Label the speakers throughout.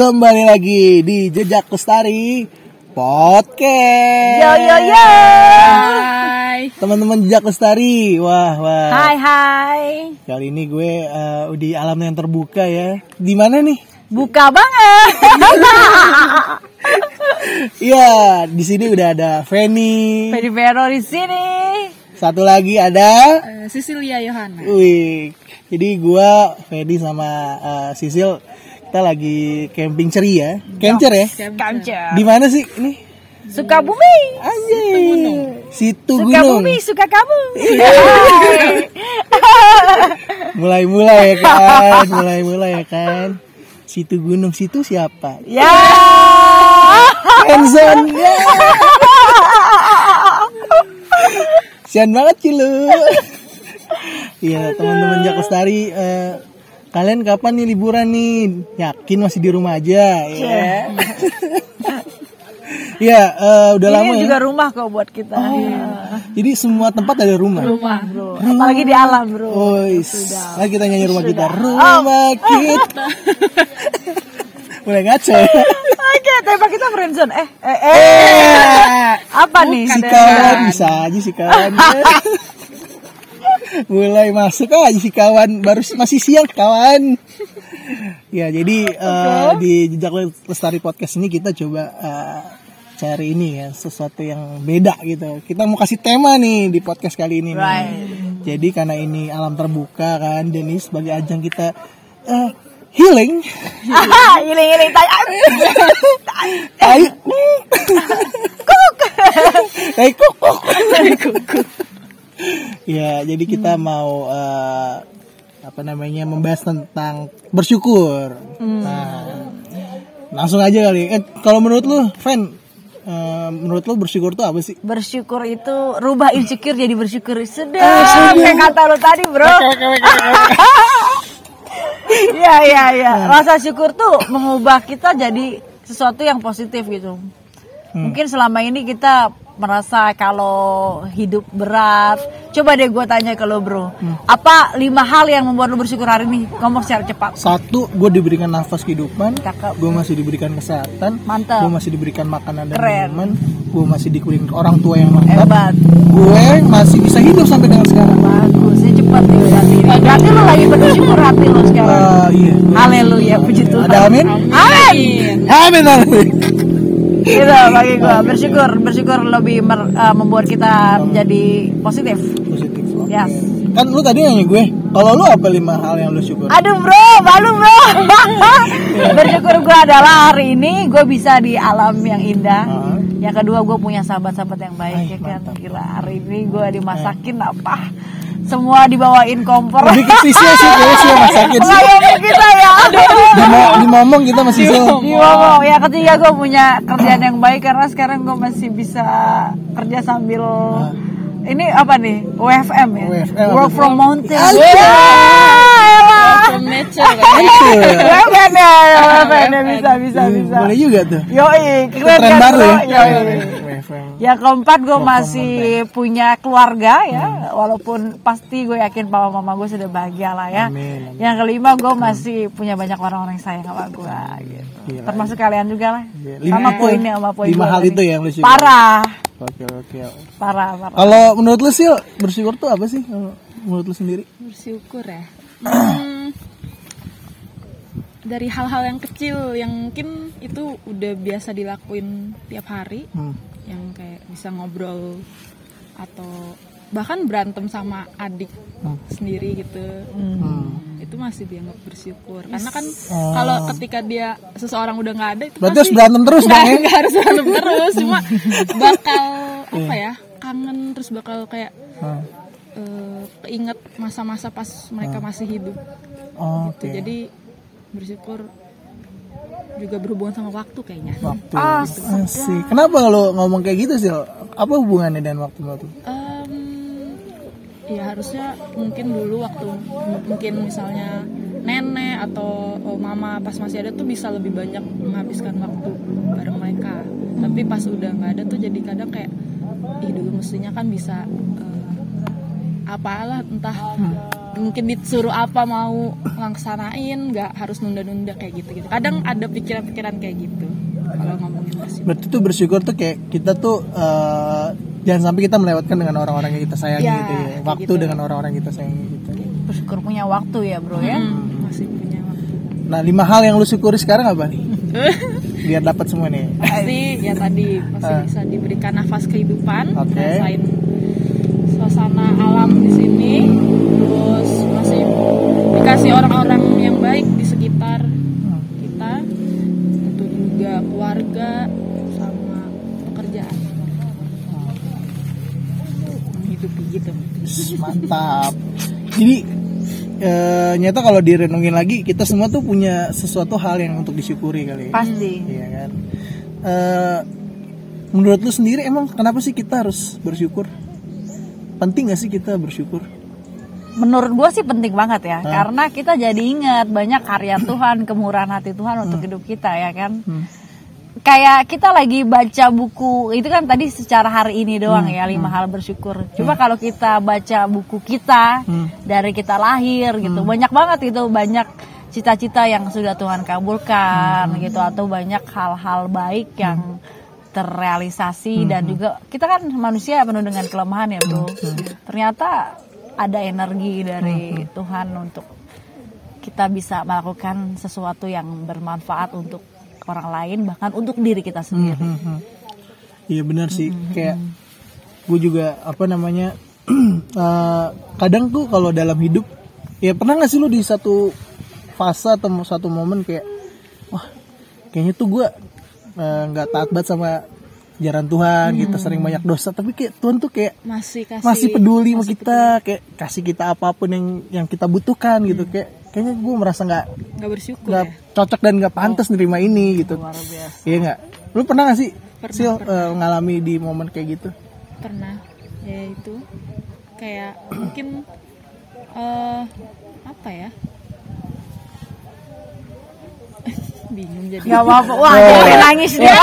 Speaker 1: Kembali lagi di Jejak Lestari Podcast.
Speaker 2: Yo yo yo.
Speaker 3: Hai.
Speaker 1: Teman-teman Jejak Lestari, wah wah.
Speaker 2: Hai hai.
Speaker 1: Kali ini gue uh, di alam yang terbuka ya. Di mana nih?
Speaker 2: Buka banget.
Speaker 1: Iya, di sini udah ada Feni.
Speaker 2: Fedi Vero di sini.
Speaker 1: Satu lagi ada
Speaker 3: Eh, Cecilia Yohana.
Speaker 1: Wih, jadi gua Fedi sama uh, Sisil kita lagi camping ceria, camper ya.
Speaker 2: Kamca.
Speaker 1: Di mana sih ini?
Speaker 2: Sukabumi.
Speaker 1: Anjing. Situ gunung.
Speaker 2: Sukabumi suka kamu.
Speaker 1: Mulai-mulai ya kan, mulai-mulai ya kan. Situ gunung situ siapa?
Speaker 2: ya.
Speaker 1: Ya. Sian banget sih lu. Iya teman-teman Jak Lestari eh, Kalian kapan nih liburan nih? Yakin masih di rumah aja ya? Iya eh, udah lama
Speaker 2: Ini
Speaker 1: ya
Speaker 2: juga rumah kok buat kita. Iya.
Speaker 1: Jadi semua tempat ada rumah
Speaker 2: Rumah bro. Apalagi di alam bro.
Speaker 1: Oh, Nah, kita nyanyi rumah kita. Rumah kita. Mulai ngaco ya.
Speaker 2: Oke, tema kita friendzone. Eh, eh, eh. Apa nih?
Speaker 1: Si kawan bisa aja si kawan. Mulai masuk aja si kawan baru masih siang kawan. Ya jadi eh, di jejak lestari podcast ini kita coba eh, cari ini ya sesuatu yang beda gitu. Kita mau kasih tema nih di podcast kali ini. nih.
Speaker 2: Right.
Speaker 1: Jadi karena ini alam terbuka kan, dan ini sebagai ajang kita eh, healing.
Speaker 2: Iling iling tanya.
Speaker 1: Tai. Tai kukuk. Ya, jadi kita mau eh, apa namanya membahas tentang bersyukur. Nah, langsung aja kali. Eh, kalau menurut lu, Fan, eh, menurut lu bersyukur tuh apa sih?
Speaker 2: Bersyukur itu rubah insecure jadi bersyukur. Sedap. Kayak kata lu tadi, Bro. Iya, iya, iya. Rasa syukur tuh mengubah kita jadi sesuatu yang positif gitu. Mungkin selama ini kita merasa kalau hidup berat. Coba deh gue tanya ke lo bro, apa lima hal yang membuat lo bersyukur hari ini? Ngomong secara cepat.
Speaker 1: Satu, gue diberikan nafas kehidupan.
Speaker 2: Cakep.
Speaker 1: Gue masih diberikan kesehatan.
Speaker 2: Mantap.
Speaker 1: Gue masih diberikan makanan dan
Speaker 2: Keren.
Speaker 1: minuman. Gue masih dikelilingi orang tua yang mantap.
Speaker 2: Hebat.
Speaker 1: Gue masih bisa hidup sampai dengan sekarang.
Speaker 2: Bagus, ini cepat nih berarti. Berarti lo lagi bersyukur hati lo sekarang.
Speaker 1: Ah, iya.
Speaker 2: Haleluya, puji Tuhan.
Speaker 1: Ada amin?
Speaker 2: Amin.
Speaker 1: Amin. amin.
Speaker 2: Gitu bagi gue bersyukur, bersyukur lebih mer- eh, membuat kita menjadi positif.
Speaker 1: Positif. oke.
Speaker 2: Yes.
Speaker 1: Kan lu tadi nanya gue, kalau lu apa lima hal yang lu syukur?
Speaker 2: Aduh bro, malu bro. bersyukur gue adalah hari ini gue bisa di alam yang indah.
Speaker 1: Ah.
Speaker 2: Yang kedua gue punya sahabat-sahabat yang baik
Speaker 1: Ay,
Speaker 2: ya kan.
Speaker 1: mantap.
Speaker 2: Gila hari ini gue dimasakin apa? Semua dibawain kompor.
Speaker 1: Lebih ke sih, kayaknya sih masakin sih.
Speaker 2: Kita ya.
Speaker 1: Di, di momong kita masih sih.
Speaker 2: Di ngomong ya ketiga gue punya kerjaan yang baik karena sekarang gue masih bisa kerja sambil ini apa nih WFM ya
Speaker 1: WFM.
Speaker 2: work from mountain
Speaker 1: Aduh.
Speaker 2: Ya, elah.
Speaker 3: From nature kan.
Speaker 2: Ya ya bisa bisa bisa
Speaker 1: Boleh juga tuh.
Speaker 2: Yoi
Speaker 1: Itu
Speaker 2: keren kan
Speaker 1: baru ya.
Speaker 2: Yang keempat gue masih punya keluarga ya Walaupun pasti gue yakin papa mama gue sudah bahagia lah ya
Speaker 1: Amin, amin.
Speaker 2: Yang kelima gue masih punya banyak orang-orang yang sayang sama gue gitu
Speaker 1: Gila.
Speaker 2: Termasuk kalian juga lah
Speaker 1: lima
Speaker 2: Sama
Speaker 1: itu.
Speaker 2: poinnya sama poin
Speaker 1: Lima hal itu yang lu syukur.
Speaker 2: Parah
Speaker 1: Oke oke.
Speaker 2: Parah parah
Speaker 1: Kalau menurut lu sih bersyukur tuh apa sih? Menurut lu sendiri?
Speaker 3: Bersyukur ya. Hmm, dari hal-hal yang kecil yang mungkin itu udah biasa dilakuin tiap hari,
Speaker 1: Hmm.
Speaker 3: Yang kayak bisa ngobrol atau bahkan berantem sama adik sendiri gitu.
Speaker 1: Hmm.
Speaker 3: Itu masih dianggap bersyukur. Karena kan kalau ketika dia seseorang udah nggak ada itu
Speaker 1: Berarti harus berantem terus dong
Speaker 3: nggak
Speaker 1: ya?
Speaker 3: nggak harus berantem terus cuma bakal apa ya kangen terus bakal kayak
Speaker 1: Hmm.
Speaker 3: eh, keinget masa-masa pas mereka masih hidup
Speaker 1: Oh,
Speaker 3: gitu
Speaker 1: Oke.
Speaker 3: jadi bersyukur juga berhubungan sama waktu kayaknya
Speaker 1: Waktu.
Speaker 2: Ah,
Speaker 1: Asik. Kenapa kalau ngomong kayak gitu sih? Apa hubungannya dengan waktu waktu?
Speaker 3: Em, ya harusnya mungkin dulu waktu mungkin misalnya nenek atau oh, mama pas masih ada tuh bisa lebih banyak menghabiskan waktu bareng mereka tapi pas udah nggak ada tuh jadi kadang kayak ih dulu mestinya kan bisa eh, apalah entah mungkin disuruh apa mau laksanain nggak harus nunda-nunda kayak gitu gitu kadang ada pikiran-pikiran kayak gitu kalau ngomongin bersyukur
Speaker 1: Berarti tuh bersyukur tuh kayak kita tuh eh, jangan sampai kita melewatkan dengan orang-orang yang kita sayangi
Speaker 3: Ya,
Speaker 1: gitu ya. Waktu
Speaker 3: gitu.
Speaker 1: dengan orang-orang yang kita sayangi gitu.
Speaker 2: bersyukur punya waktu ya bro ya
Speaker 3: Hmm, masih punya waktu
Speaker 1: Nah, lima hal yang lu syukuri sekarang apa nih? Biar dapat semua nih.
Speaker 3: pasti ya tadi masih
Speaker 1: Ah.
Speaker 3: bisa diberikan nafas kehidupan
Speaker 1: Oke.
Speaker 3: rasain suasana alam di sini terus masih dikasih orang-orang yang baik di sekitar kita tentu juga keluarga sama pekerjaan menghidupi gitu
Speaker 1: Mantap. Jadi eh, nyata kalau direnungin lagi kita semua tuh punya sesuatu hal yang untuk disyukuri kali ya.
Speaker 2: pasti
Speaker 1: Iya kan. Eh, menurut lu sendiri emang kenapa sih kita harus bersyukur? Penting gak sih kita bersyukur?
Speaker 2: menurut gua sih penting banget ya karena kita jadi ingat banyak karya Tuhan kemurahan hati Tuhan untuk hidup kita ya kan?
Speaker 1: Hmm.
Speaker 2: kayak kita lagi baca buku itu kan tadi secara hari ini doang ya lima hal bersyukur. Coba kalau kita baca buku kita
Speaker 1: Hmm.
Speaker 2: dari kita lahir gitu banyak banget itu banyak cita-cita yang sudah Tuhan kabulkan gitu atau banyak hal-hal baik yang terrealisasi dan juga kita kan manusia penuh dengan kelemahan ya bro ternyata ada energi dari Tuhan untuk kita bisa melakukan sesuatu yang bermanfaat untuk orang lain bahkan untuk diri kita sendiri
Speaker 1: Mhm. Iya benar sih. Kayak gue juga apa namanya? eh, kadang tuh kalau dalam hidup, ya pernah nggak sih lu di satu fase atau satu momen kayak, wah kayaknya tuh gue eh, nggak taat banget sama ajaran Tuhan, kita sering banyak dosa, tapi kayak Tuhan tuh kayak
Speaker 3: masih kasih
Speaker 1: masih peduli sama kita, kayak kasih kita apa pun yang yang kita butuhkan gitu, kayak kayaknya gue merasa nggak
Speaker 3: nggak bersyukur
Speaker 1: nggak
Speaker 3: ya?
Speaker 1: cocok dan nggak pantas nerima ini gitu.
Speaker 2: luar biasa.
Speaker 1: Iya nggak? Lu pernah gak sih
Speaker 3: Pernah,
Speaker 1: Sil eh, ngalami di momen kayak gitu?
Speaker 3: pernah ya itu kayak mungkin eh apa ya bingung jadi.
Speaker 2: Gak apa-apa, wah jangan nangis dia.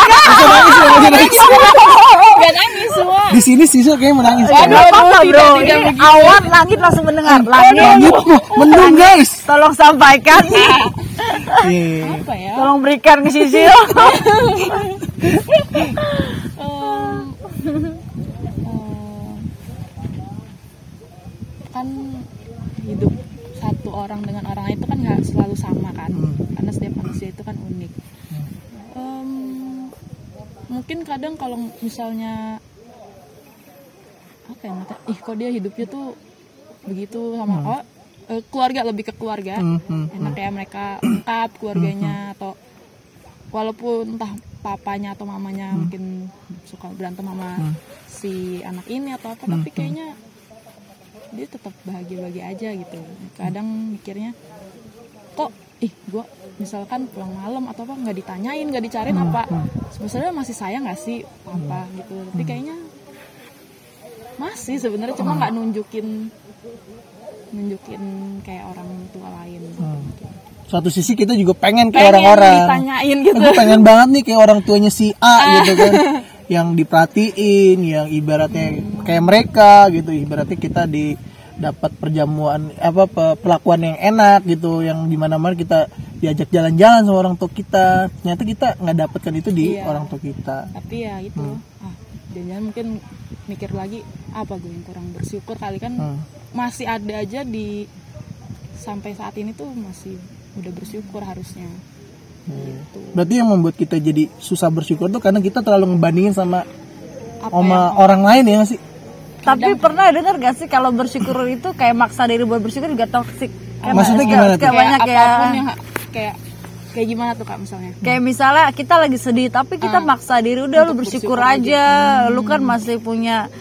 Speaker 3: Gak nangis semua.
Speaker 1: Di sini Sisil kayaknya menangis.
Speaker 2: Gak apa-apa
Speaker 3: tidak,
Speaker 2: bro, ini
Speaker 3: begitu.
Speaker 2: awan langit langsung mendengar. Langit,
Speaker 1: mendung guys.
Speaker 2: tolong sampaikan.
Speaker 1: Iya.
Speaker 3: apa ya?
Speaker 2: Tolong berikan ke Sisil
Speaker 3: kan hidup satu orang dengan orang lain itu kan nggak selalu sama kan karena setiap manusia itu kan unik Em, mungkin kadang kalau misalnya apa ya Nata? ih kok dia hidupnya tuh begitu sama oh eh, keluarga lebih ke keluarga.
Speaker 1: Hmm, hmm,
Speaker 3: enak ya mereka lengkap keluarganya atau walaupun entah papanya atau mamanya mungkin suka berantem sama si anak ini atau apa tapi kayaknya dia tetap bahagia-bahagia aja gitu. Kadang mikirnya kok ih gua misalkan pulang malam atau apa nggak ditanyain nggak dicariin apa. Sebenarnya masih sayang nggak sih apa gitu? Tapi kayaknya masih sebenarnya cuma nggak nunjukin nunjukin kayak orang tua lain.
Speaker 1: Satu sisi kita juga pengen kayak orang-orang.
Speaker 3: ditanyain gitu.
Speaker 1: Gue pengen banget nih kayak orang tuanya si A gitu kan. yang diperhatiin, yang ibaratnya kayak mereka gitu. Ibaratnya kita di dapat perjamuan apa pe- perlakuan yang enak gitu yang di mana mana kita diajak jalan-jalan sama orang tua kita. Ternyata kita nggak dapatkan itu di
Speaker 3: Iya.
Speaker 1: orang tua kita.
Speaker 3: Tapi ya itu ah jangan mungkin mikir lagi apa gue yang kurang bersyukur kali. Kan
Speaker 1: Hmm.
Speaker 3: masih ada aja di sampai saat ini tuh masih udah bersyukur harusnya. Gitu.
Speaker 1: Berarti yang membuat kita jadi susah bersyukur tuh karena kita terlalu ngebandingin sama
Speaker 3: apa
Speaker 1: sama
Speaker 3: yang
Speaker 1: orang lain ya sih
Speaker 2: Tapi pernah dengar gak sih kalau bersyukur itu kayak maksa diri buat bersyukur juga toksik Kan
Speaker 1: Maksudnya gimana tuh?
Speaker 3: kayak
Speaker 2: banyak ya
Speaker 3: apa pun yang kayak kayak gimana tuh kak misalnya
Speaker 2: Kayak misalnya kita lagi sedih tapi kita maksa diri udah lu bersyukur aja. Lu kan masih punya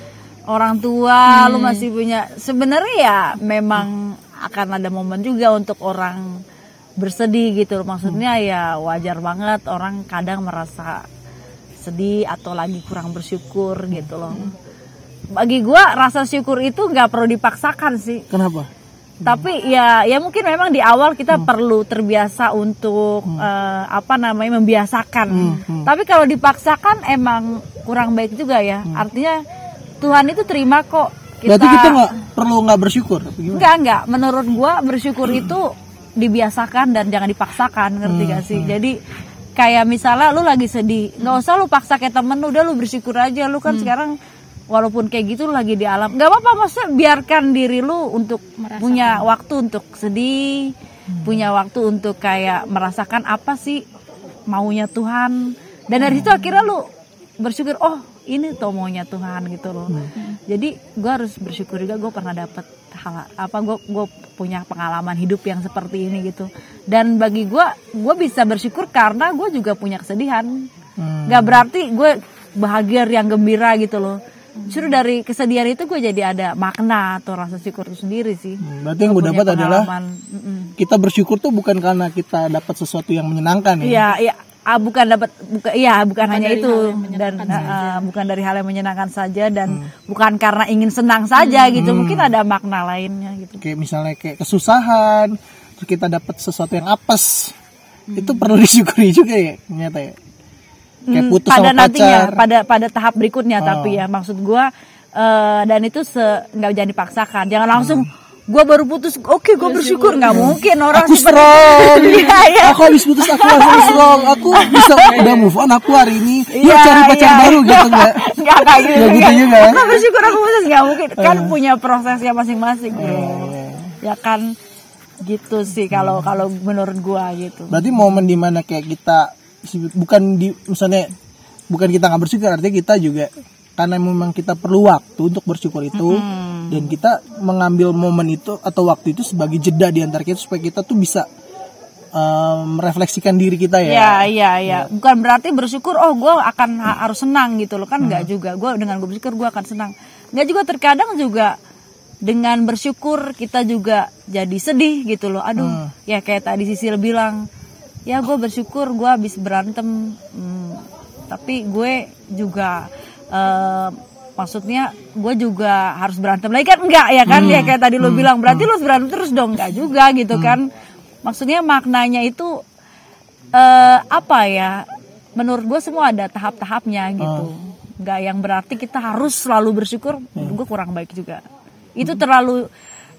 Speaker 2: orang tua, lu masih punya sebenarnya ya memang akan ada momen juga untuk orang bersedih gitu. Maksudnya ya wajar banget orang kadang merasa sedih atau lagi kurang bersyukur gitu loh. Bagi gua rasa syukur itu nggak perlu dipaksakan sih.
Speaker 1: Kenapa?
Speaker 2: Tapi ya ya mungkin memang di awal kita perlu terbiasa untuk eh, apa namanya membiasakan. Tapi kalau dipaksakan emang kurang baik juga ya. Artinya Tuhan itu terima kok
Speaker 1: Berarti kita nggak perlu nggak bersyukur.
Speaker 2: Enggak, enggak. Menurut gua bersyukur itu dibiasakan dan jangan dipaksakan, ngerti gak sih? Jadi kayak misalnya lu lagi sedih, nggak usah lu paksa kayak temen lu, udah lu bersyukur aja. Lu kan sekarang walaupun kayak gitu lagi di alam, nggak apa-apa maksudnya biarkan diri lu untuk punya waktu untuk sedih, punya waktu untuk kayak merasakan apa sih maunya Tuhan. Dan dari situ akhirnya lu bersyukur, oh ini tuh maunya Tuhan gitu loh. Jadi gue harus bersyukur juga gue pernah dapet hal apa gue gue punya pengalaman hidup yang seperti ini gitu. Dan bagi gue gue bisa bersyukur karena gue juga punya kesedihan.
Speaker 1: Hmm.
Speaker 2: Gak berarti gue bahagia yang gembira gitu loh. Justru dari kesedihan itu gue jadi ada makna atau rasa syukur itu sendiri sih.
Speaker 1: Hmm, Berarti yang gue dapat adalah.
Speaker 2: Mm-mm.
Speaker 1: kita bersyukur tuh bukan karena kita dapat sesuatu yang menyenangkan ya.
Speaker 2: Iya, iya. Ah, bukan dapat bukan iya bukan, hanya
Speaker 3: dari
Speaker 2: itu dan ah, bukan dari hal yang menyenangkan saja dan
Speaker 1: Hmm.
Speaker 2: bukan karena ingin senang saja gitu mungkin ada makna lainnya gitu
Speaker 1: Kayak misalnya kayak kesusahan, terus kita dapat sesuatu yang apes, itu perlu disyukuri juga ya ternyata ya. Kayak
Speaker 2: Hmm,
Speaker 1: putus
Speaker 2: pada
Speaker 1: sama
Speaker 2: nantinya
Speaker 1: pacar.
Speaker 2: pada pada tahap berikutnya tapi
Speaker 1: Oh.
Speaker 2: ya maksud gua eh, dan itu se nggak jangan dipaksakan jangan langsung gua baru putus oke gua bersyukur nggak mungkin orang
Speaker 1: Hmm. Aku strong.
Speaker 2: Iya, iya.
Speaker 1: Aku habis putus aku langsung strong. Aku bisa udah move on aku hari ini. Yuk
Speaker 2: Iya,
Speaker 1: cari pacar
Speaker 2: iya.
Speaker 1: baru gitu
Speaker 2: nggak kayak gitu
Speaker 1: Nggak gitu
Speaker 2: nggak.
Speaker 1: juga ya?
Speaker 2: Aku bersyukur aku putus nggak mungkin kan punya prosesnya masing-masing bro
Speaker 1: Iya.
Speaker 2: ya kan gitu sih kalau
Speaker 1: Hmm.
Speaker 2: kalau menurut gua gitu
Speaker 1: Berarti momen di mana kayak kita bukan di misalnya bukan kita nggak bersyukur artinya kita juga karena memang kita perlu waktu untuk bersyukur itu dan kita mengambil momen itu atau waktu itu sebagai jeda di antara kita supaya kita tuh bisa eh, merefleksikan diri kita ya.
Speaker 2: Ya, iya, iya. Bukan berarti bersyukur, oh gue akan ha- harus senang gitu loh kan nggak juga. Gue dengan gue bersyukur gue akan senang. Nggak juga terkadang juga dengan bersyukur kita juga jadi sedih gitu loh. Aduh, ya kayak tadi Sisil bilang, ya gue bersyukur gue habis berantem, Hmm, tapi gue juga eh, maksudnya gue juga harus berantem lagi. Kan enggak ya kan? Ya kayak tadi lo bilang berarti lo harus berantem terus dong. Enggak juga gitu kan? Maksudnya maknanya itu eh apa ya? Menurut gue semua ada tahap-tahapnya gitu. Nggak yang berarti kita harus selalu bersyukur menurut gue kurang baik juga. Itu terlalu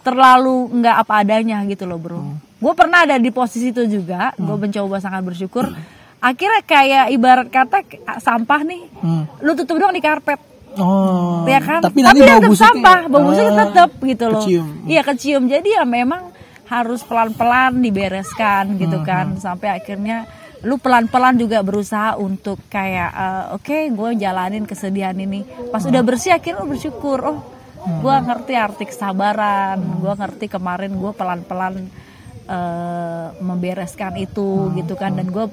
Speaker 2: terlalu nggak apa adanya gitu loh bro gue pernah ada di posisi itu juga. Gue mencoba sangat bersyukur. Akhirnya kayak ibarat kata sampah nih
Speaker 1: Hmm.
Speaker 2: lu tutup doang di karpet.
Speaker 1: Oh.
Speaker 2: ya kan?
Speaker 1: Tapi nanti bau
Speaker 2: tetap
Speaker 1: busuknya
Speaker 2: sampah bau busuknya tetap gitu loh.
Speaker 1: kecium.
Speaker 2: iya kecium. Jadi ya memang harus pelan-pelan dibereskan gitu
Speaker 1: Hmm,
Speaker 2: kan. sampai akhirnya lu pelan-pelan juga berusaha untuk kayak eh, oke gue jalanin kesedihan ini. Pas
Speaker 1: Hmm.
Speaker 2: udah bersih akhirnya lu bersyukur. Oh gue ngerti arti kesabaran. Gue ngerti kemarin gue pelan-pelan eh, membereskan itu
Speaker 1: Hmm,
Speaker 2: gitu kan. Dan gue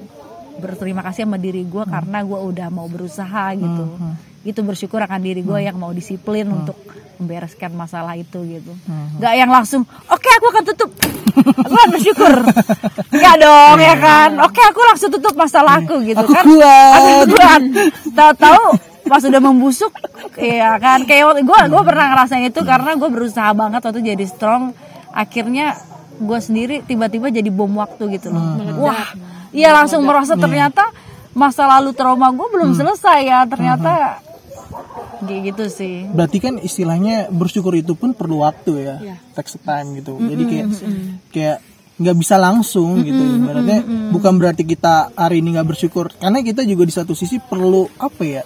Speaker 2: berterima kasih sama diri gue karena gue udah mau berusaha gitu.
Speaker 1: Hmm,
Speaker 2: itu bersyukur akan diri gue yang mau disiplin untuk membereskan masalah itu gitu.
Speaker 1: Hmm,
Speaker 2: nggak yang langsung oke aku akan tutup. Aku akan bersyukur. Nggak dong ya kan. Oke aku langsung tutup masalah aku gitu
Speaker 1: Aku
Speaker 2: kan
Speaker 1: kuat.
Speaker 2: aku kuat. Tahu-tahu pas udah membusuk ya kan kayak gue gue pernah ngerasain itu karena gue berusaha banget waktu jadi strong. Akhirnya gue sendiri tiba-tiba jadi bom waktu gitu loh. Wah iya langsung merasa ternyata masa lalu trauma gue belum selesai ya ternyata kayak gitu sih.
Speaker 1: Berarti kan istilahnya bersyukur itu pun perlu waktu ya,
Speaker 3: Iya.
Speaker 1: takes time gitu. Jadi kayak kayak nggak bisa langsung gitu. Ibaratnya bukan berarti kita hari ini nggak bersyukur, karena kita juga di satu sisi perlu apa ya?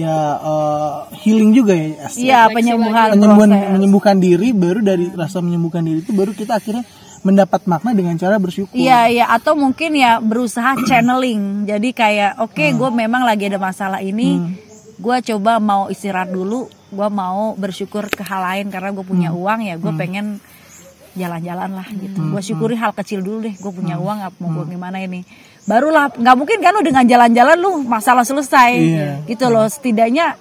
Speaker 1: Ya eh, healing juga ya.
Speaker 2: iya penyembuhan
Speaker 1: menyembuhkan,
Speaker 2: proses
Speaker 1: menyembuhkan diri baru dari rasa menyembuhkan diri itu baru kita akhirnya mendapat makna dengan cara bersyukur.
Speaker 2: Iya iya atau mungkin ya berusaha channeling. Jadi kayak oke gue memang lagi ada masalah ini, gue coba mau istirahat dulu, gue mau bersyukur ke hal lain karena gue punya uang ya gue pengen jalan-jalan lah gitu. Gue syukuri hal kecil dulu deh, gue punya uang apa mau gue gimana ini. Barulah nggak mungkin kan lu dengan jalan-jalan lu masalah selesai.
Speaker 1: Iya.
Speaker 2: gitu loh. Setidaknya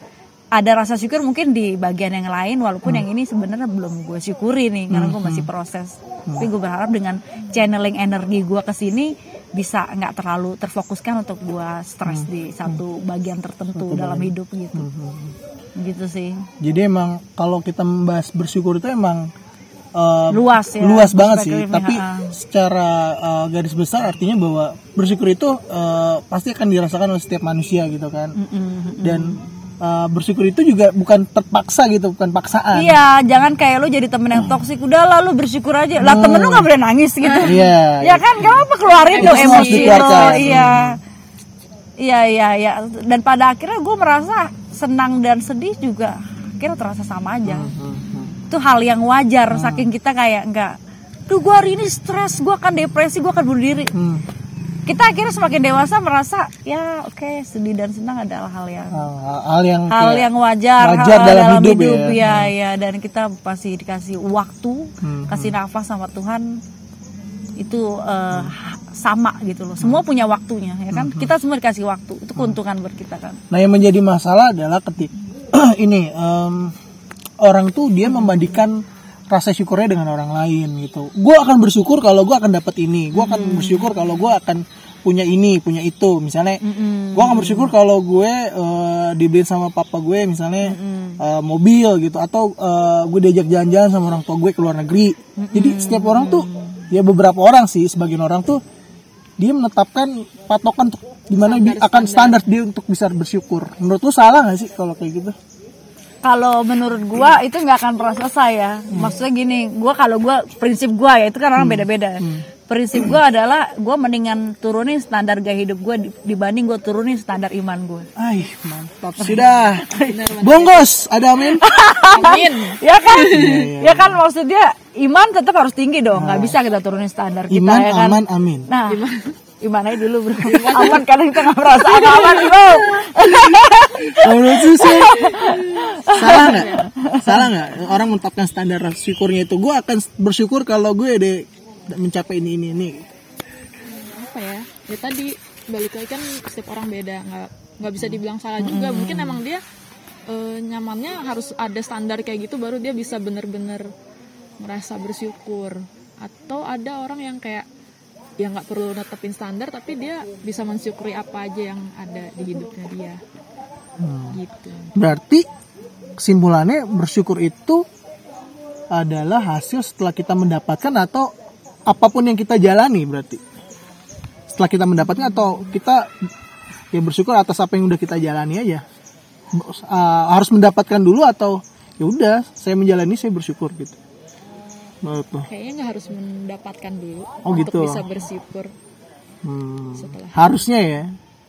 Speaker 2: ada rasa syukur mungkin di bagian yang lain walaupun yang ini sebenarnya belum gue syukuri nih karena gue masih proses. Tapi gue berharap dengan channeling energi gue ke sini bisa nggak terlalu terfokuskan untuk gue stres di satu bagian tertentu dalam hidup gitu. Gitu sih.
Speaker 1: Jadi emang kalau kita membahas bersyukur itu emang eh,
Speaker 2: luas ya
Speaker 1: luas banget sih. Tapi
Speaker 2: ha.
Speaker 1: secara eh, garis besar artinya bahwa bersyukur itu eh, pasti akan dirasakan oleh setiap manusia gitu kan. Dan uh, bersyukur itu juga bukan terpaksa gitu bukan paksaan
Speaker 2: Iya, jangan kayak lu jadi temen yang toksik. Udah lah lu bersyukur aja. Lah temen lu gak boleh nangis gitu.
Speaker 1: Iya,
Speaker 2: ya kan gak apa keluarin
Speaker 1: harus
Speaker 2: emosi lo. Iya. Iya, iya, iya. Dan pada akhirnya gue merasa senang dan sedih juga akhirnya terasa sama aja.
Speaker 1: Hmm,
Speaker 2: Itu hal yang wajar saking kita kayak enggak Duh gue hari ini stres, gue akan depresi, gue akan bunuh diri.
Speaker 1: Hmm.
Speaker 2: Kita akhirnya semakin dewasa merasa ya oke sedih dan senang adalah hal yang
Speaker 1: Hal, hal yang
Speaker 2: hal yang wajar,
Speaker 1: wajar
Speaker 2: hal
Speaker 1: dalam hidup ya.
Speaker 2: ya, ya. dan kita pasti dikasih waktu,
Speaker 1: Hmm,
Speaker 2: kasih nafas sama Tuhan itu eh, sama gitu loh. Semua punya waktunya ya kan.
Speaker 1: Hmm,
Speaker 2: Kita semua dikasih waktu. Itu keuntungan buat kita kan.
Speaker 1: Nah yang menjadi masalah adalah ketik ini em, orang tuh dia membandingkan rasa syukurnya dengan orang lain gitu. Gue akan bersyukur kalau gue akan dapat ini. Gue akan bersyukur kalau gue akan punya ini, punya itu. Misalnya, gue akan bersyukur kalau gue eh, dibeliin sama papa gue misalnya eh, mobil gitu, atau eh, gue diajak jalan-jalan sama orang tua gue ke luar negeri. Jadi setiap orang tuh, ya beberapa orang sih, sebagian orang tuh dia menetapkan patokan untuk gimana bi- akan standar dia untuk bisa bersyukur. Menurut lu salah gak sih kalau kayak gitu?
Speaker 2: Kalau menurut gua itu nggak akan pernah selesai ya. Maksudnya gini, gua kalau gua prinsip gua ya itu kan orang beda-beda. Prinsip gua adalah gua mendingan turunin standar gaya hidup gua di- dibanding gua turunin standar iman gua.
Speaker 1: Ay, mantap sudah. Bongkos, ada amin.
Speaker 3: Amin.
Speaker 2: ya kan
Speaker 1: Iya,
Speaker 2: ya kan maksudnya iman tetap harus tinggi dong nggak bisa kita turunin standar kita
Speaker 1: Iman,
Speaker 2: ya kan
Speaker 1: aman, amin.
Speaker 2: nah iman aja dulu bro aman karena kita nggak merasa aman bro
Speaker 1: menurut sih salah nggak? Salah nggak? Orang menetapkan standar syukurnya itu? Gue akan bersyukur kalau gue deh mencapai ini ini ini.
Speaker 3: apa ya? Ya tadi balik lagi kan setiap orang beda. Nggak nggak bisa dibilang salah juga. Mungkin emang dia eh, nyamannya harus ada standar kayak gitu baru dia bisa bener-bener merasa bersyukur. Atau ada orang yang kayak ya nggak perlu netepin standar tapi dia bisa mensyukuri apa aja yang ada di hidupnya dia gitu
Speaker 1: Berarti kesimpulannya bersyukur itu adalah hasil setelah kita mendapatkan atau apa pun yang kita jalani berarti. Setelah kita mendapatkan atau kita ya bersyukur atas apa yang udah kita jalani aja. Uh, harus mendapatkan dulu atau ya udah saya menjalani saya bersyukur gitu. Menurut lo.
Speaker 3: kayaknya nggak harus mendapatkan dulu
Speaker 1: Oh,
Speaker 3: untuk
Speaker 1: gitu.
Speaker 3: bisa bersyukur
Speaker 1: Hmm,
Speaker 3: setelah
Speaker 1: harusnya ya.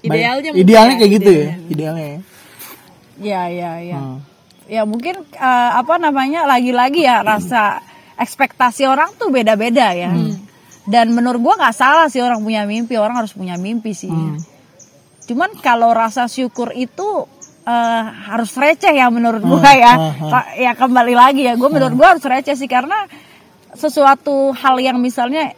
Speaker 1: Baik.
Speaker 3: Idealnya mungkin
Speaker 1: idealnya
Speaker 3: ya,
Speaker 1: kayak gitu ya, idealnya ya.
Speaker 2: Ya ya ya.
Speaker 1: Hmm.
Speaker 2: ya mungkin eh, apa namanya lagi-lagi ya rasa ekspektasi orang tuh beda-beda ya. Dan menurut gua nggak salah sih orang punya mimpi orang harus punya mimpi sih. Cuman kalau rasa syukur itu eh, harus receh ya menurut gua ya. Ka- ya kembali lagi ya gua menurut gua harus receh sih karena sesuatu hal yang misalnya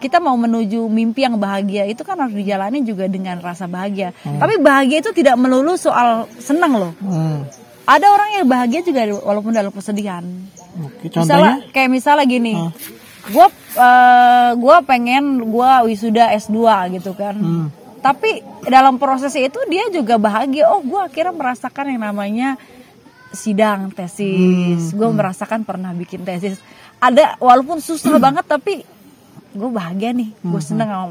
Speaker 2: kita mau menuju mimpi yang bahagia itu kan harus dijalani juga dengan rasa bahagia. Tapi bahagia itu tidak melulu soal senang loh.
Speaker 1: Hmm.
Speaker 2: Ada orang yang bahagia juga walaupun dalam kesedihan.
Speaker 1: Oke,
Speaker 2: Misalnya
Speaker 1: contohnya
Speaker 2: kayak misalnya gini, gue eh, gua pengen gue wisuda S2 gitu kan. Tapi dalam prosesnya itu dia juga bahagia. Oh gue akhirnya merasakan yang namanya sidang tesis. Gue merasakan pernah bikin tesis. Ada walaupun susah banget tapi gue bahagia nih. Gue seneng sama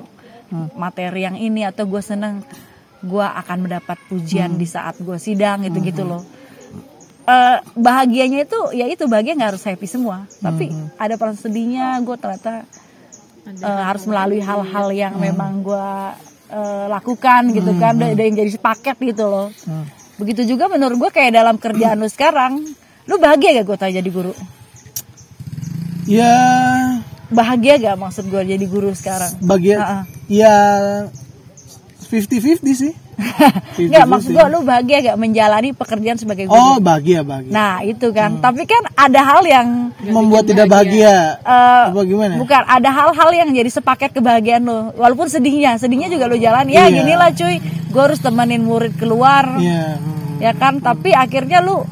Speaker 2: materi yang ini atau gue seneng gue akan mendapat pujian di saat gue sidang gitu gitu loh. Eh, bahagianya itu ya itu bahagia nggak harus happy semua. Tapi ada perasaan sedihnya gue ternyata eh, harus melalui hal-hal yang memang gue eh, lakukan gitu kan. Ada ada yang jadi sepaket gitu loh. Begitu juga menurut gue kayak dalam kerjaan lu sekarang lu bahagia gak gue tanya jadi guru?
Speaker 1: Ya
Speaker 2: bahagia gak maksud gue jadi guru sekarang
Speaker 1: bagian
Speaker 2: Ha-ha.
Speaker 1: ya 50-50 sih. 50-50.
Speaker 2: Nggak maksud gue lu bahagia gak menjalani pekerjaan sebagai guru
Speaker 1: Oh, bahagia bahagia.
Speaker 2: nah itu kan tapi kan ada hal yang
Speaker 1: Membuat tidak bahagia.
Speaker 2: eh,
Speaker 1: Apa gimana?
Speaker 2: Bukan, ada hal-hal yang jadi sepaket kebahagiaan lo. Walaupun sedihnya, sedihnya juga lo jalan. Ya
Speaker 1: Iya.
Speaker 2: ginilah cuy, gue harus temenin murid keluar,
Speaker 1: Iya. hmm.
Speaker 2: ya kan. Tapi akhirnya lu,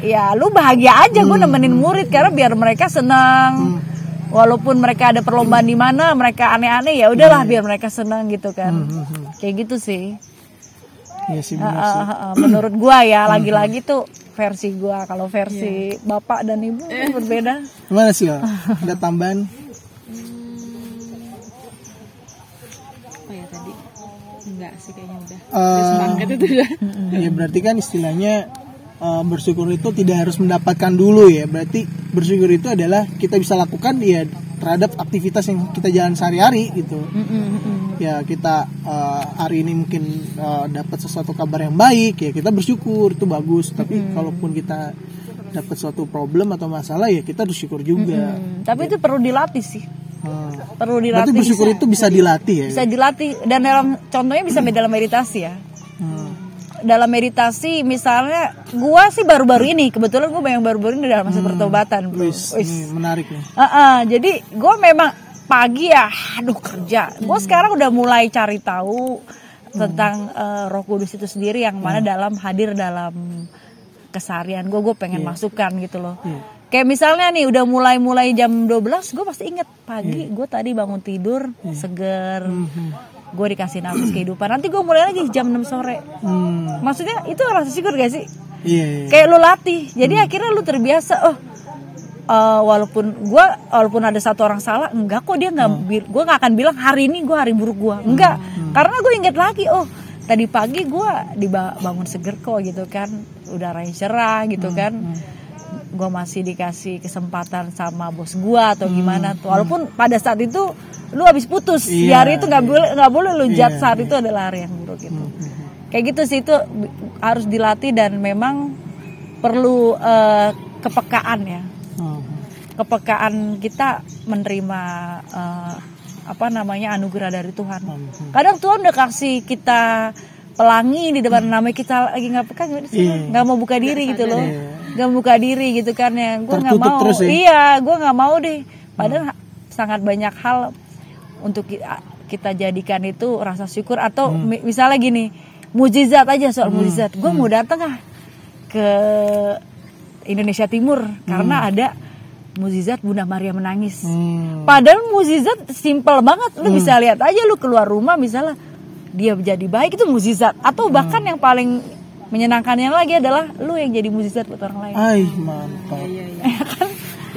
Speaker 2: ya lu bahagia aja gue nemenin murid karena biar mereka senang. Walaupun mereka ada perlombaan di mana, mereka aneh-aneh ya udahlah biar mereka senang gitu kan. Kayak gitu sih.
Speaker 1: Iya sih benar
Speaker 2: ah,
Speaker 1: sih.
Speaker 2: ah, ah. Menurut gua ya lagi-lagi tuh versi gua. Kalau versi bapak dan ibu berbeda.
Speaker 1: Gimana sih? Ada tambahan?
Speaker 3: apa ya tadi enggak sih kayaknya udah
Speaker 1: Eh,
Speaker 3: semangat itu udah
Speaker 1: ya berarti kan istilahnya eh, bersyukur itu tidak harus mendapatkan dulu ya. Berarti bersyukur itu adalah kita bisa lakukan ya terhadap aktivitas yang kita jalan sehari-hari gitu. Ya kita eh, hari ini mungkin eh, dapat sesuatu kabar yang baik ya kita bersyukur itu bagus. Tapi kalaupun kita dapat suatu problem atau masalah ya kita harus syukur juga.
Speaker 2: Hmm, tapi itu perlu dilatih sih
Speaker 1: Hmm.
Speaker 2: perlu
Speaker 1: Berarti
Speaker 2: dilatih
Speaker 1: bersyukur itu bisa dilatih ya.
Speaker 2: bisa dilatih dan dalam contohnya bisa dalam meditasi ya
Speaker 1: Hmm.
Speaker 2: Dalam meditasi misalnya gua sih baru-baru ini kebetulan gua yang baru-baru ini dalam masa pertobatan bro.
Speaker 1: Hmm. Wis,
Speaker 2: Wis.
Speaker 1: ini menarik nih.
Speaker 2: Heeh, jadi gue memang pagi ya, aduh kerja. Gue sekarang udah mulai cari tahu tentang eh, Roh Kudus itu sendiri yang mana dalam hadir dalam keseharian gue. Gue pengen masukkan gitu loh.
Speaker 1: Iya.
Speaker 2: Kayak misalnya nih udah mulai-mulai jam 12 gue pasti inget pagi gue tadi bangun tidur seger. Gue dikasih nafas kehidupan. Nanti gue mulai lagi jam 6 sore.
Speaker 1: Hmm.
Speaker 2: Maksudnya itu rasa syukur gak sih?
Speaker 1: Iya, iya.
Speaker 2: kayak lu latih. Jadi akhirnya lu terbiasa oh eh, walaupun gua walaupun ada satu orang salah enggak kok dia nggak bi- gua nggak akan bilang hari ini gua hari buruk gua. Enggak. karena gue inget lagi oh tadi pagi gua dibangun seger kok gitu kan. Udaranya cerah gitu kan. gua masih dikasih kesempatan sama bos gua atau gimana. Tuh walaupun pada saat itu lu habis putus di
Speaker 1: Iya,
Speaker 2: hari itu nggak boleh nggak boleh lu judge
Speaker 1: Iya,
Speaker 2: saat itu adalah hari yang buruk gitu. Kayak gitu sih itu harus dilatih dan memang perlu eh, kepekaan ya.
Speaker 1: Hmm.
Speaker 2: kepekaan kita menerima eh, apa namanya anugerah dari Tuhan.
Speaker 1: Hmm.
Speaker 2: kadang Tuhan udah kasih kita pelangi di depan namanya kita lagi nggak peka nggak?
Speaker 1: Iya.
Speaker 2: nggak mau buka diri gitu loh.
Speaker 1: Iya.
Speaker 2: nggak buka diri gitu kan ya. Gue nggak mau.
Speaker 1: terus ya?
Speaker 2: iya gue nggak mau deh. Padahal sangat banyak hal untuk ki- kita jadikan itu rasa syukur atau
Speaker 1: Hmm.
Speaker 2: mi- misalnya gini mujizat aja soal mujizat. Gue mau datang ah ke Indonesia Timur karena ada mujizat Bunda Maria menangis.
Speaker 1: Hmm.
Speaker 2: padahal mujizat simple banget. Lu bisa lihat aja lu keluar rumah misalnya dia jadi baik itu mujizat. Atau bahkan yang paling menyenangkannya lagi adalah lu yang jadi mujizat buat orang lain.
Speaker 1: Mantap.
Speaker 3: iya iya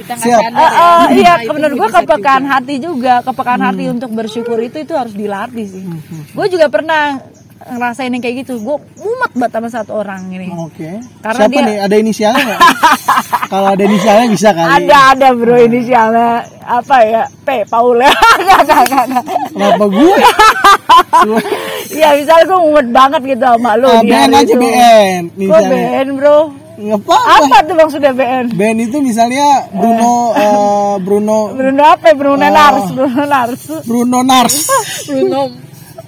Speaker 3: kita nggak
Speaker 1: Siap.
Speaker 3: sadar ya
Speaker 2: ah, iya,
Speaker 3: Nah,
Speaker 2: menurut gue kepekaan
Speaker 3: juga.
Speaker 2: hati juga, kepekaan hati untuk bersyukur itu itu harus dilatih sih. Gue juga pernah ngerasain yang kayak gitu. Gue mumet banget sama satu orang ini.
Speaker 1: Oke.
Speaker 2: Karena
Speaker 1: Siapa
Speaker 2: dia-
Speaker 1: nih? Ada inisialnya nggak? Kalau ada inisialnya bisa kali.
Speaker 2: Ada ada bro inisialnya apa ya P Paul ya. Nggak, nggak, nggak.
Speaker 1: Kenapa gue?
Speaker 2: Iya misalnya gue mumet banget gitu sama lu.
Speaker 1: Ah,
Speaker 2: di
Speaker 1: BN aja. BN.
Speaker 2: Gue
Speaker 1: Misalnya.
Speaker 2: BN bro.
Speaker 1: Ngapa?
Speaker 2: Apa tuh bang sudah BN?
Speaker 1: BN itu misalnya Bruno eh, Bruno
Speaker 2: Bruno apa? ya? Bruno Nars, Bruno Nars.
Speaker 1: Bruno Nars.
Speaker 3: Bruno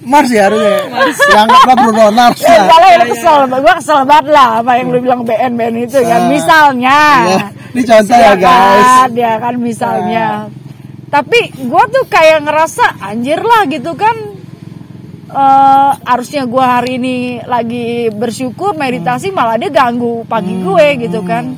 Speaker 1: Mars ya harusnya. Ya anggaplah Bruno Nars
Speaker 2: Ya, misalnya itu kesel, gue kesel banget lah apa yang lu bilang BN BN itu kan.
Speaker 1: Ah.
Speaker 2: Misalnya,
Speaker 1: Ya, ini contoh ya guys.
Speaker 2: kan, ya kan misalnya. Tapi gue tuh kayak ngerasa anjir lah gitu kan. Eh harusnya gue hari ini lagi bersyukur meditasi malah dia ganggu pagi gue gitu kan.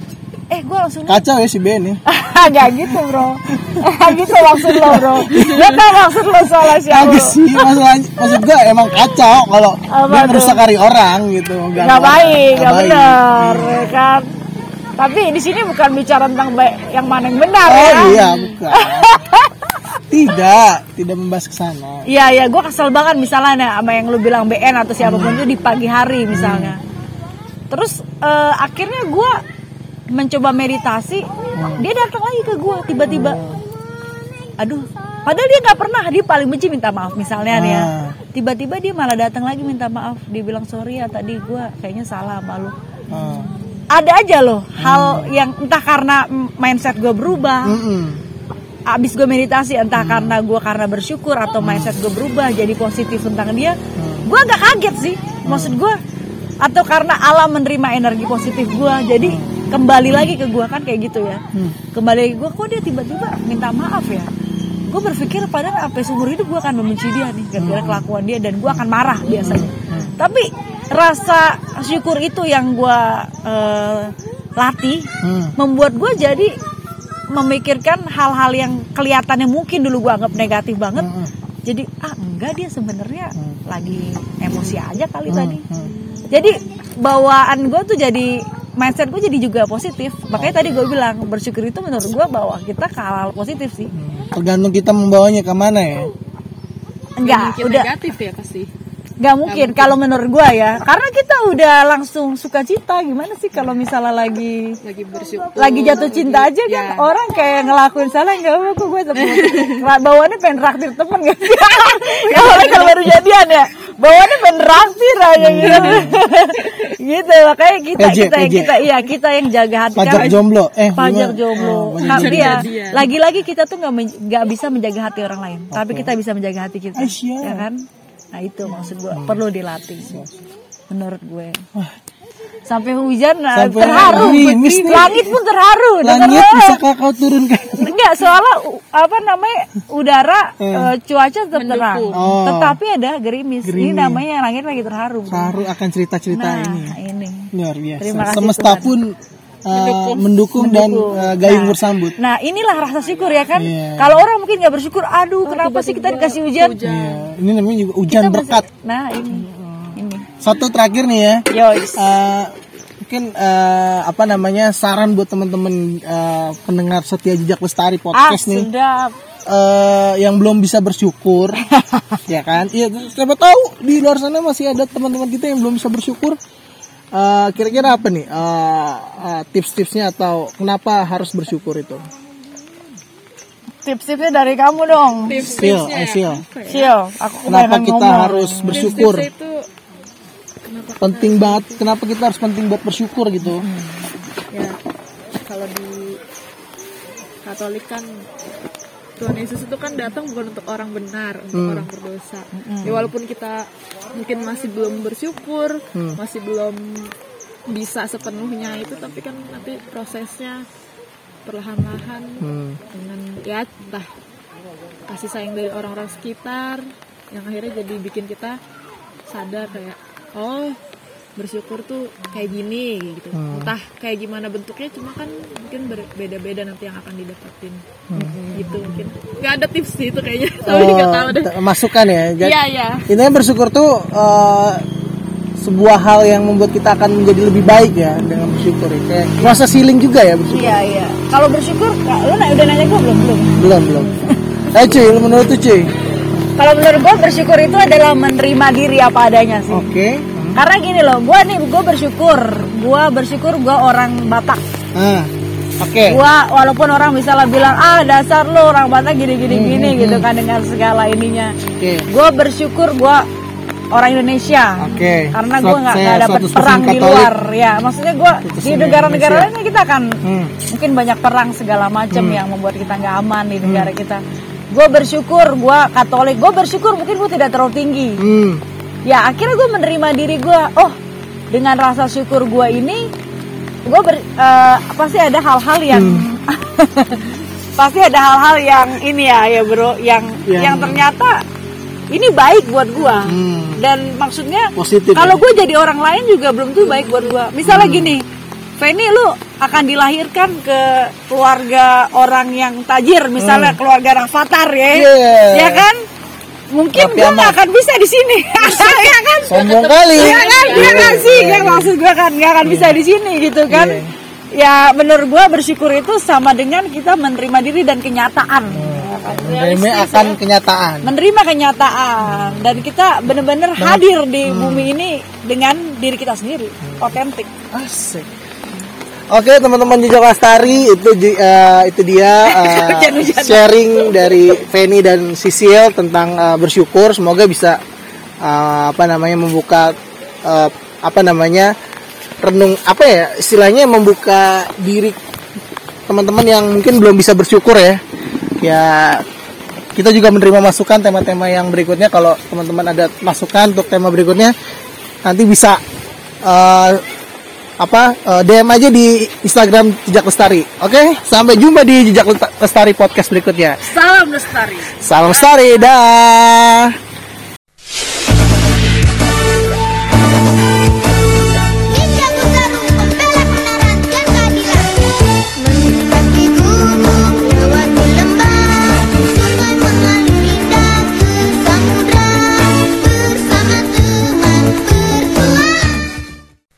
Speaker 2: Eh gue langsung
Speaker 1: Kacau ya si BN ya.
Speaker 2: Gak gitu bro Gak gitu maksud lo bro Gak tau maksud lo soal siapa
Speaker 1: Kagak sih masalah maksud gue emang kacau kalau dia merusak hari orang gitu.
Speaker 2: Gak baik, gak benar, ya kan? Tapi di sini bukan bicara tentang baik, yang mana yang benar
Speaker 1: Oh
Speaker 2: ya.
Speaker 1: iya bukan. tidak, tidak membahas ke sana.
Speaker 2: Iya, iya, gue kesel banget misalnya sama yang lu bilang BN atau siapa pun itu di pagi hari misalnya. Terus eh, akhirnya gue mencoba meditasi, dia datang lagi ke gue tiba-tiba. Aduh, padahal dia nggak pernah, dia paling benci minta maaf misalnya nih ya.
Speaker 1: Ah.
Speaker 2: Tiba-tiba dia malah datang lagi minta maaf, dia bilang sorry ya tadi gue kayaknya salah sama lu.
Speaker 1: Ah.
Speaker 2: ada aja loh hal yang entah karena mindset gue berubah
Speaker 1: Mm-mm.
Speaker 2: Abis gue meditasi entah karena gue karena bersyukur atau mindset gue berubah jadi positif tentang dia gue agak kaget sih. Maksud gue atau karena alam menerima energi positif gue jadi kembali lagi ke gue kan kayak gitu ya. Kembali lagi gue kok dia tiba-tiba minta maaf ya? Gue berpikir padahal sampai seumur hidup gue akan membenci dia nih gara-gara kelakuan dia dan gue akan marah biasanya. Tapi rasa syukur itu yang gue eh, latih
Speaker 1: Hmm.
Speaker 2: membuat gue jadi memikirkan hal-hal yang kelihatannya mungkin dulu gue anggap negatif banget. Jadi ah enggak dia sebenarnya lagi emosi aja kali tadi. Jadi bawaan gue tuh jadi mindset gue jadi juga positif. Makanya tadi gue bilang bersyukur itu menurut gue bawa kita ke hal, -hal positif sih.
Speaker 1: Tergantung kita membawanya ke mana ya.
Speaker 2: enggak udah.
Speaker 3: negatif ya pasti
Speaker 2: Gak mungkin kalau menurut gua ya, karena kita udah langsung suka cita. Gimana sih kalau misalnya lagi
Speaker 3: lagi bersyukur.
Speaker 2: lagi jatuh cinta aja kan
Speaker 3: Ya.
Speaker 2: orang kayak ngelakuin salah nggak apa kok gue sebut bawaannya pengen traktir temen gak sih? Kalau kalau baru jadian ya. Bawaannya pengen traktir aja gitu. Gitu makanya kita
Speaker 1: Ejek,
Speaker 2: kita
Speaker 1: ejek.
Speaker 2: kita iya kita yang jaga hati.
Speaker 1: Pajak
Speaker 2: kan?
Speaker 1: jomblo. Eh,
Speaker 2: pajak jomblo.
Speaker 1: Oh,
Speaker 2: tapi ya lagi-lagi kita tuh nggak men- nggak bisa menjaga hati orang lain. Tapi kita bisa menjaga hati kita.
Speaker 1: Aisyah.
Speaker 2: ya kan nah itu maksud gue perlu dilatih menurut gue sampai hujan nah,
Speaker 1: Sampai
Speaker 2: terharu
Speaker 1: nih.
Speaker 2: langit pun terharu
Speaker 1: Langit bisa kakak turunkan.
Speaker 2: enggak soalnya apa namanya udara eh, cuaca tetap terang
Speaker 1: Oh.
Speaker 2: tetapi ada gerimis. ini
Speaker 1: Gerimis.
Speaker 2: namanya langit lagi terharu
Speaker 1: Saru akan cerita-cerita
Speaker 2: nah
Speaker 1: ini.
Speaker 2: ini
Speaker 1: Luar biasa.
Speaker 2: Terima kasih,
Speaker 1: Semesta
Speaker 2: Tuhan.
Speaker 1: pun uh, mendukung, dan uh, gayung
Speaker 2: Nah,
Speaker 1: bersambut.
Speaker 2: Nah inilah rasa syukur ya kan.
Speaker 1: Iya.
Speaker 2: Kalau orang mungkin nggak bersyukur, aduh kenapa sih kita dikasih hujan?
Speaker 1: Iya, ini namanya juga hujan berkat.
Speaker 2: Nah ini, ini.
Speaker 1: Satu terakhir nih ya.
Speaker 2: Yois.
Speaker 1: Uh, mungkin uh, apa namanya saran buat teman-teman uh, pendengar setia jejak lestari
Speaker 2: Ah
Speaker 1: podcast nih
Speaker 2: sedap.
Speaker 1: uh, yang belum bisa bersyukur ya kan iya siapa tahu di luar sana masih ada teman-teman kita yang belum bisa bersyukur Uh, kira-kira apa nih uh, uh, tips-tipsnya atau kenapa harus bersyukur itu
Speaker 2: Tips-tipsnya dari kamu dong.
Speaker 1: Sil, eh, Sil.
Speaker 2: Sil, aku
Speaker 1: kenapa kita
Speaker 2: ngomong.
Speaker 1: harus bersyukur
Speaker 3: Tipsnya itu kenapa
Speaker 1: penting banget kenapa kita harus penting buat bersyukur gitu
Speaker 3: ya kalau di Katolik kan Tuhan Yesus itu kan datang bukan untuk orang benar, untuk orang berdosa. Ya walaupun kita mungkin masih belum bersyukur, masih belum bisa sepenuhnya itu, tapi kan nanti prosesnya perlahan-lahan
Speaker 1: Hmm.
Speaker 3: dengan ya entah kasih sayang dari orang-orang sekitar yang akhirnya jadi bikin kita sadar kayak oh bersyukur tuh kayak gini gitu. Entah kayak gimana bentuknya cuma kan mungkin ber- beda-beda nanti yang akan didapetin. Gitu mungkin. Nggak ada tips sih itu kayaknya. Tapi nggak tahu deh.
Speaker 1: masukan ya. Jadi,
Speaker 3: iya iya.
Speaker 1: intinya bersyukur tuh uh, sebuah hal yang membuat kita akan menjadi lebih baik ya dengan bersyukur ya. kayak proses healing juga ya bersyukur.
Speaker 2: Iya iya. Kalau bersyukur, lu na- udah nanya gue belum? Belum.
Speaker 1: belum belum. Eh cuy lu menurut tuh cuy?
Speaker 2: Kalau menurut gue bersyukur itu adalah menerima diri apa adanya sih.
Speaker 1: oke
Speaker 2: Karena gini loh, gue nih gue bersyukur, gue bersyukur gue orang Batak.
Speaker 1: ah oke
Speaker 2: Gue walaupun orang misalnya bilang ah dasar lo orang Batak gini gini
Speaker 1: Hmm,
Speaker 2: gini gitu kan dengan segala ininya.
Speaker 1: oke
Speaker 2: Gue bersyukur gue orang Indonesia.
Speaker 1: oke
Speaker 2: Karena
Speaker 1: Suat-
Speaker 2: gue nggak
Speaker 1: suatu
Speaker 2: perang di luar ya. Maksudnya gue di negara-negara lain kita akan
Speaker 1: Hmm.
Speaker 2: mungkin banyak perang segala macam yang membuat kita nggak aman di negara kita. Gue bersyukur, gue Katolik, gue bersyukur mungkin gue tidak terlalu tinggi.
Speaker 1: hmm.
Speaker 2: Ya akhirnya gue menerima diri gue. Oh, dengan rasa syukur gue ini, gue ber, eh, pasti ada hal-hal yang pasti ada hal-hal yang ini ya ya bro, yang
Speaker 1: Yang-
Speaker 2: yang, ternyata ini baik buat gue.
Speaker 1: Hmm.
Speaker 2: Dan maksudnya
Speaker 1: Positif
Speaker 2: kalau
Speaker 1: ya?
Speaker 2: gue jadi orang lain juga belum tuh baik buat gue. Misalnya gini, Feni lu akan dilahirkan ke keluarga orang yang tajir, misalnya keluarga Rafathar ya,
Speaker 1: Yeah.
Speaker 2: ya kan? Mungkin gue gak akan bisa di sini, ya kan?
Speaker 1: sombong kali
Speaker 2: Ya kan, ya kan
Speaker 1: Iya,
Speaker 2: sih,
Speaker 1: iya,
Speaker 2: kan
Speaker 1: iya.
Speaker 2: maksud gue kan gak akan bisa di sini gitu kan?
Speaker 1: Iya.
Speaker 2: Ya menurut gue bersyukur itu sama dengan kita menerima diri dan kenyataan. Ya kan?
Speaker 1: Menerima akan kenyataan
Speaker 2: menerima kenyataan dan kita benar-benar hadir di bumi ini dengan diri kita sendiri otentik
Speaker 1: Asik. Oke teman-teman jejak lestari itu di- eh, itu dia
Speaker 2: Hujan-hujanan.
Speaker 1: sharing dari Feni dan Sisil tentang eh, bersyukur. Semoga bisa eh, apa namanya membuka eh, apa namanya renung apa ya istilahnya membuka diri teman-teman yang mungkin belum bisa bersyukur ya. Ya kita juga menerima masukan tema-tema yang berikutnya kalau teman-teman ada masukan untuk tema berikutnya nanti bisa eh, apa eh, DM aja di Instagram Jejak Lestari. Oke, sampai jumpa di Jejak Lestari podcast berikutnya.
Speaker 2: salam lestari
Speaker 1: Salam lestari, dah.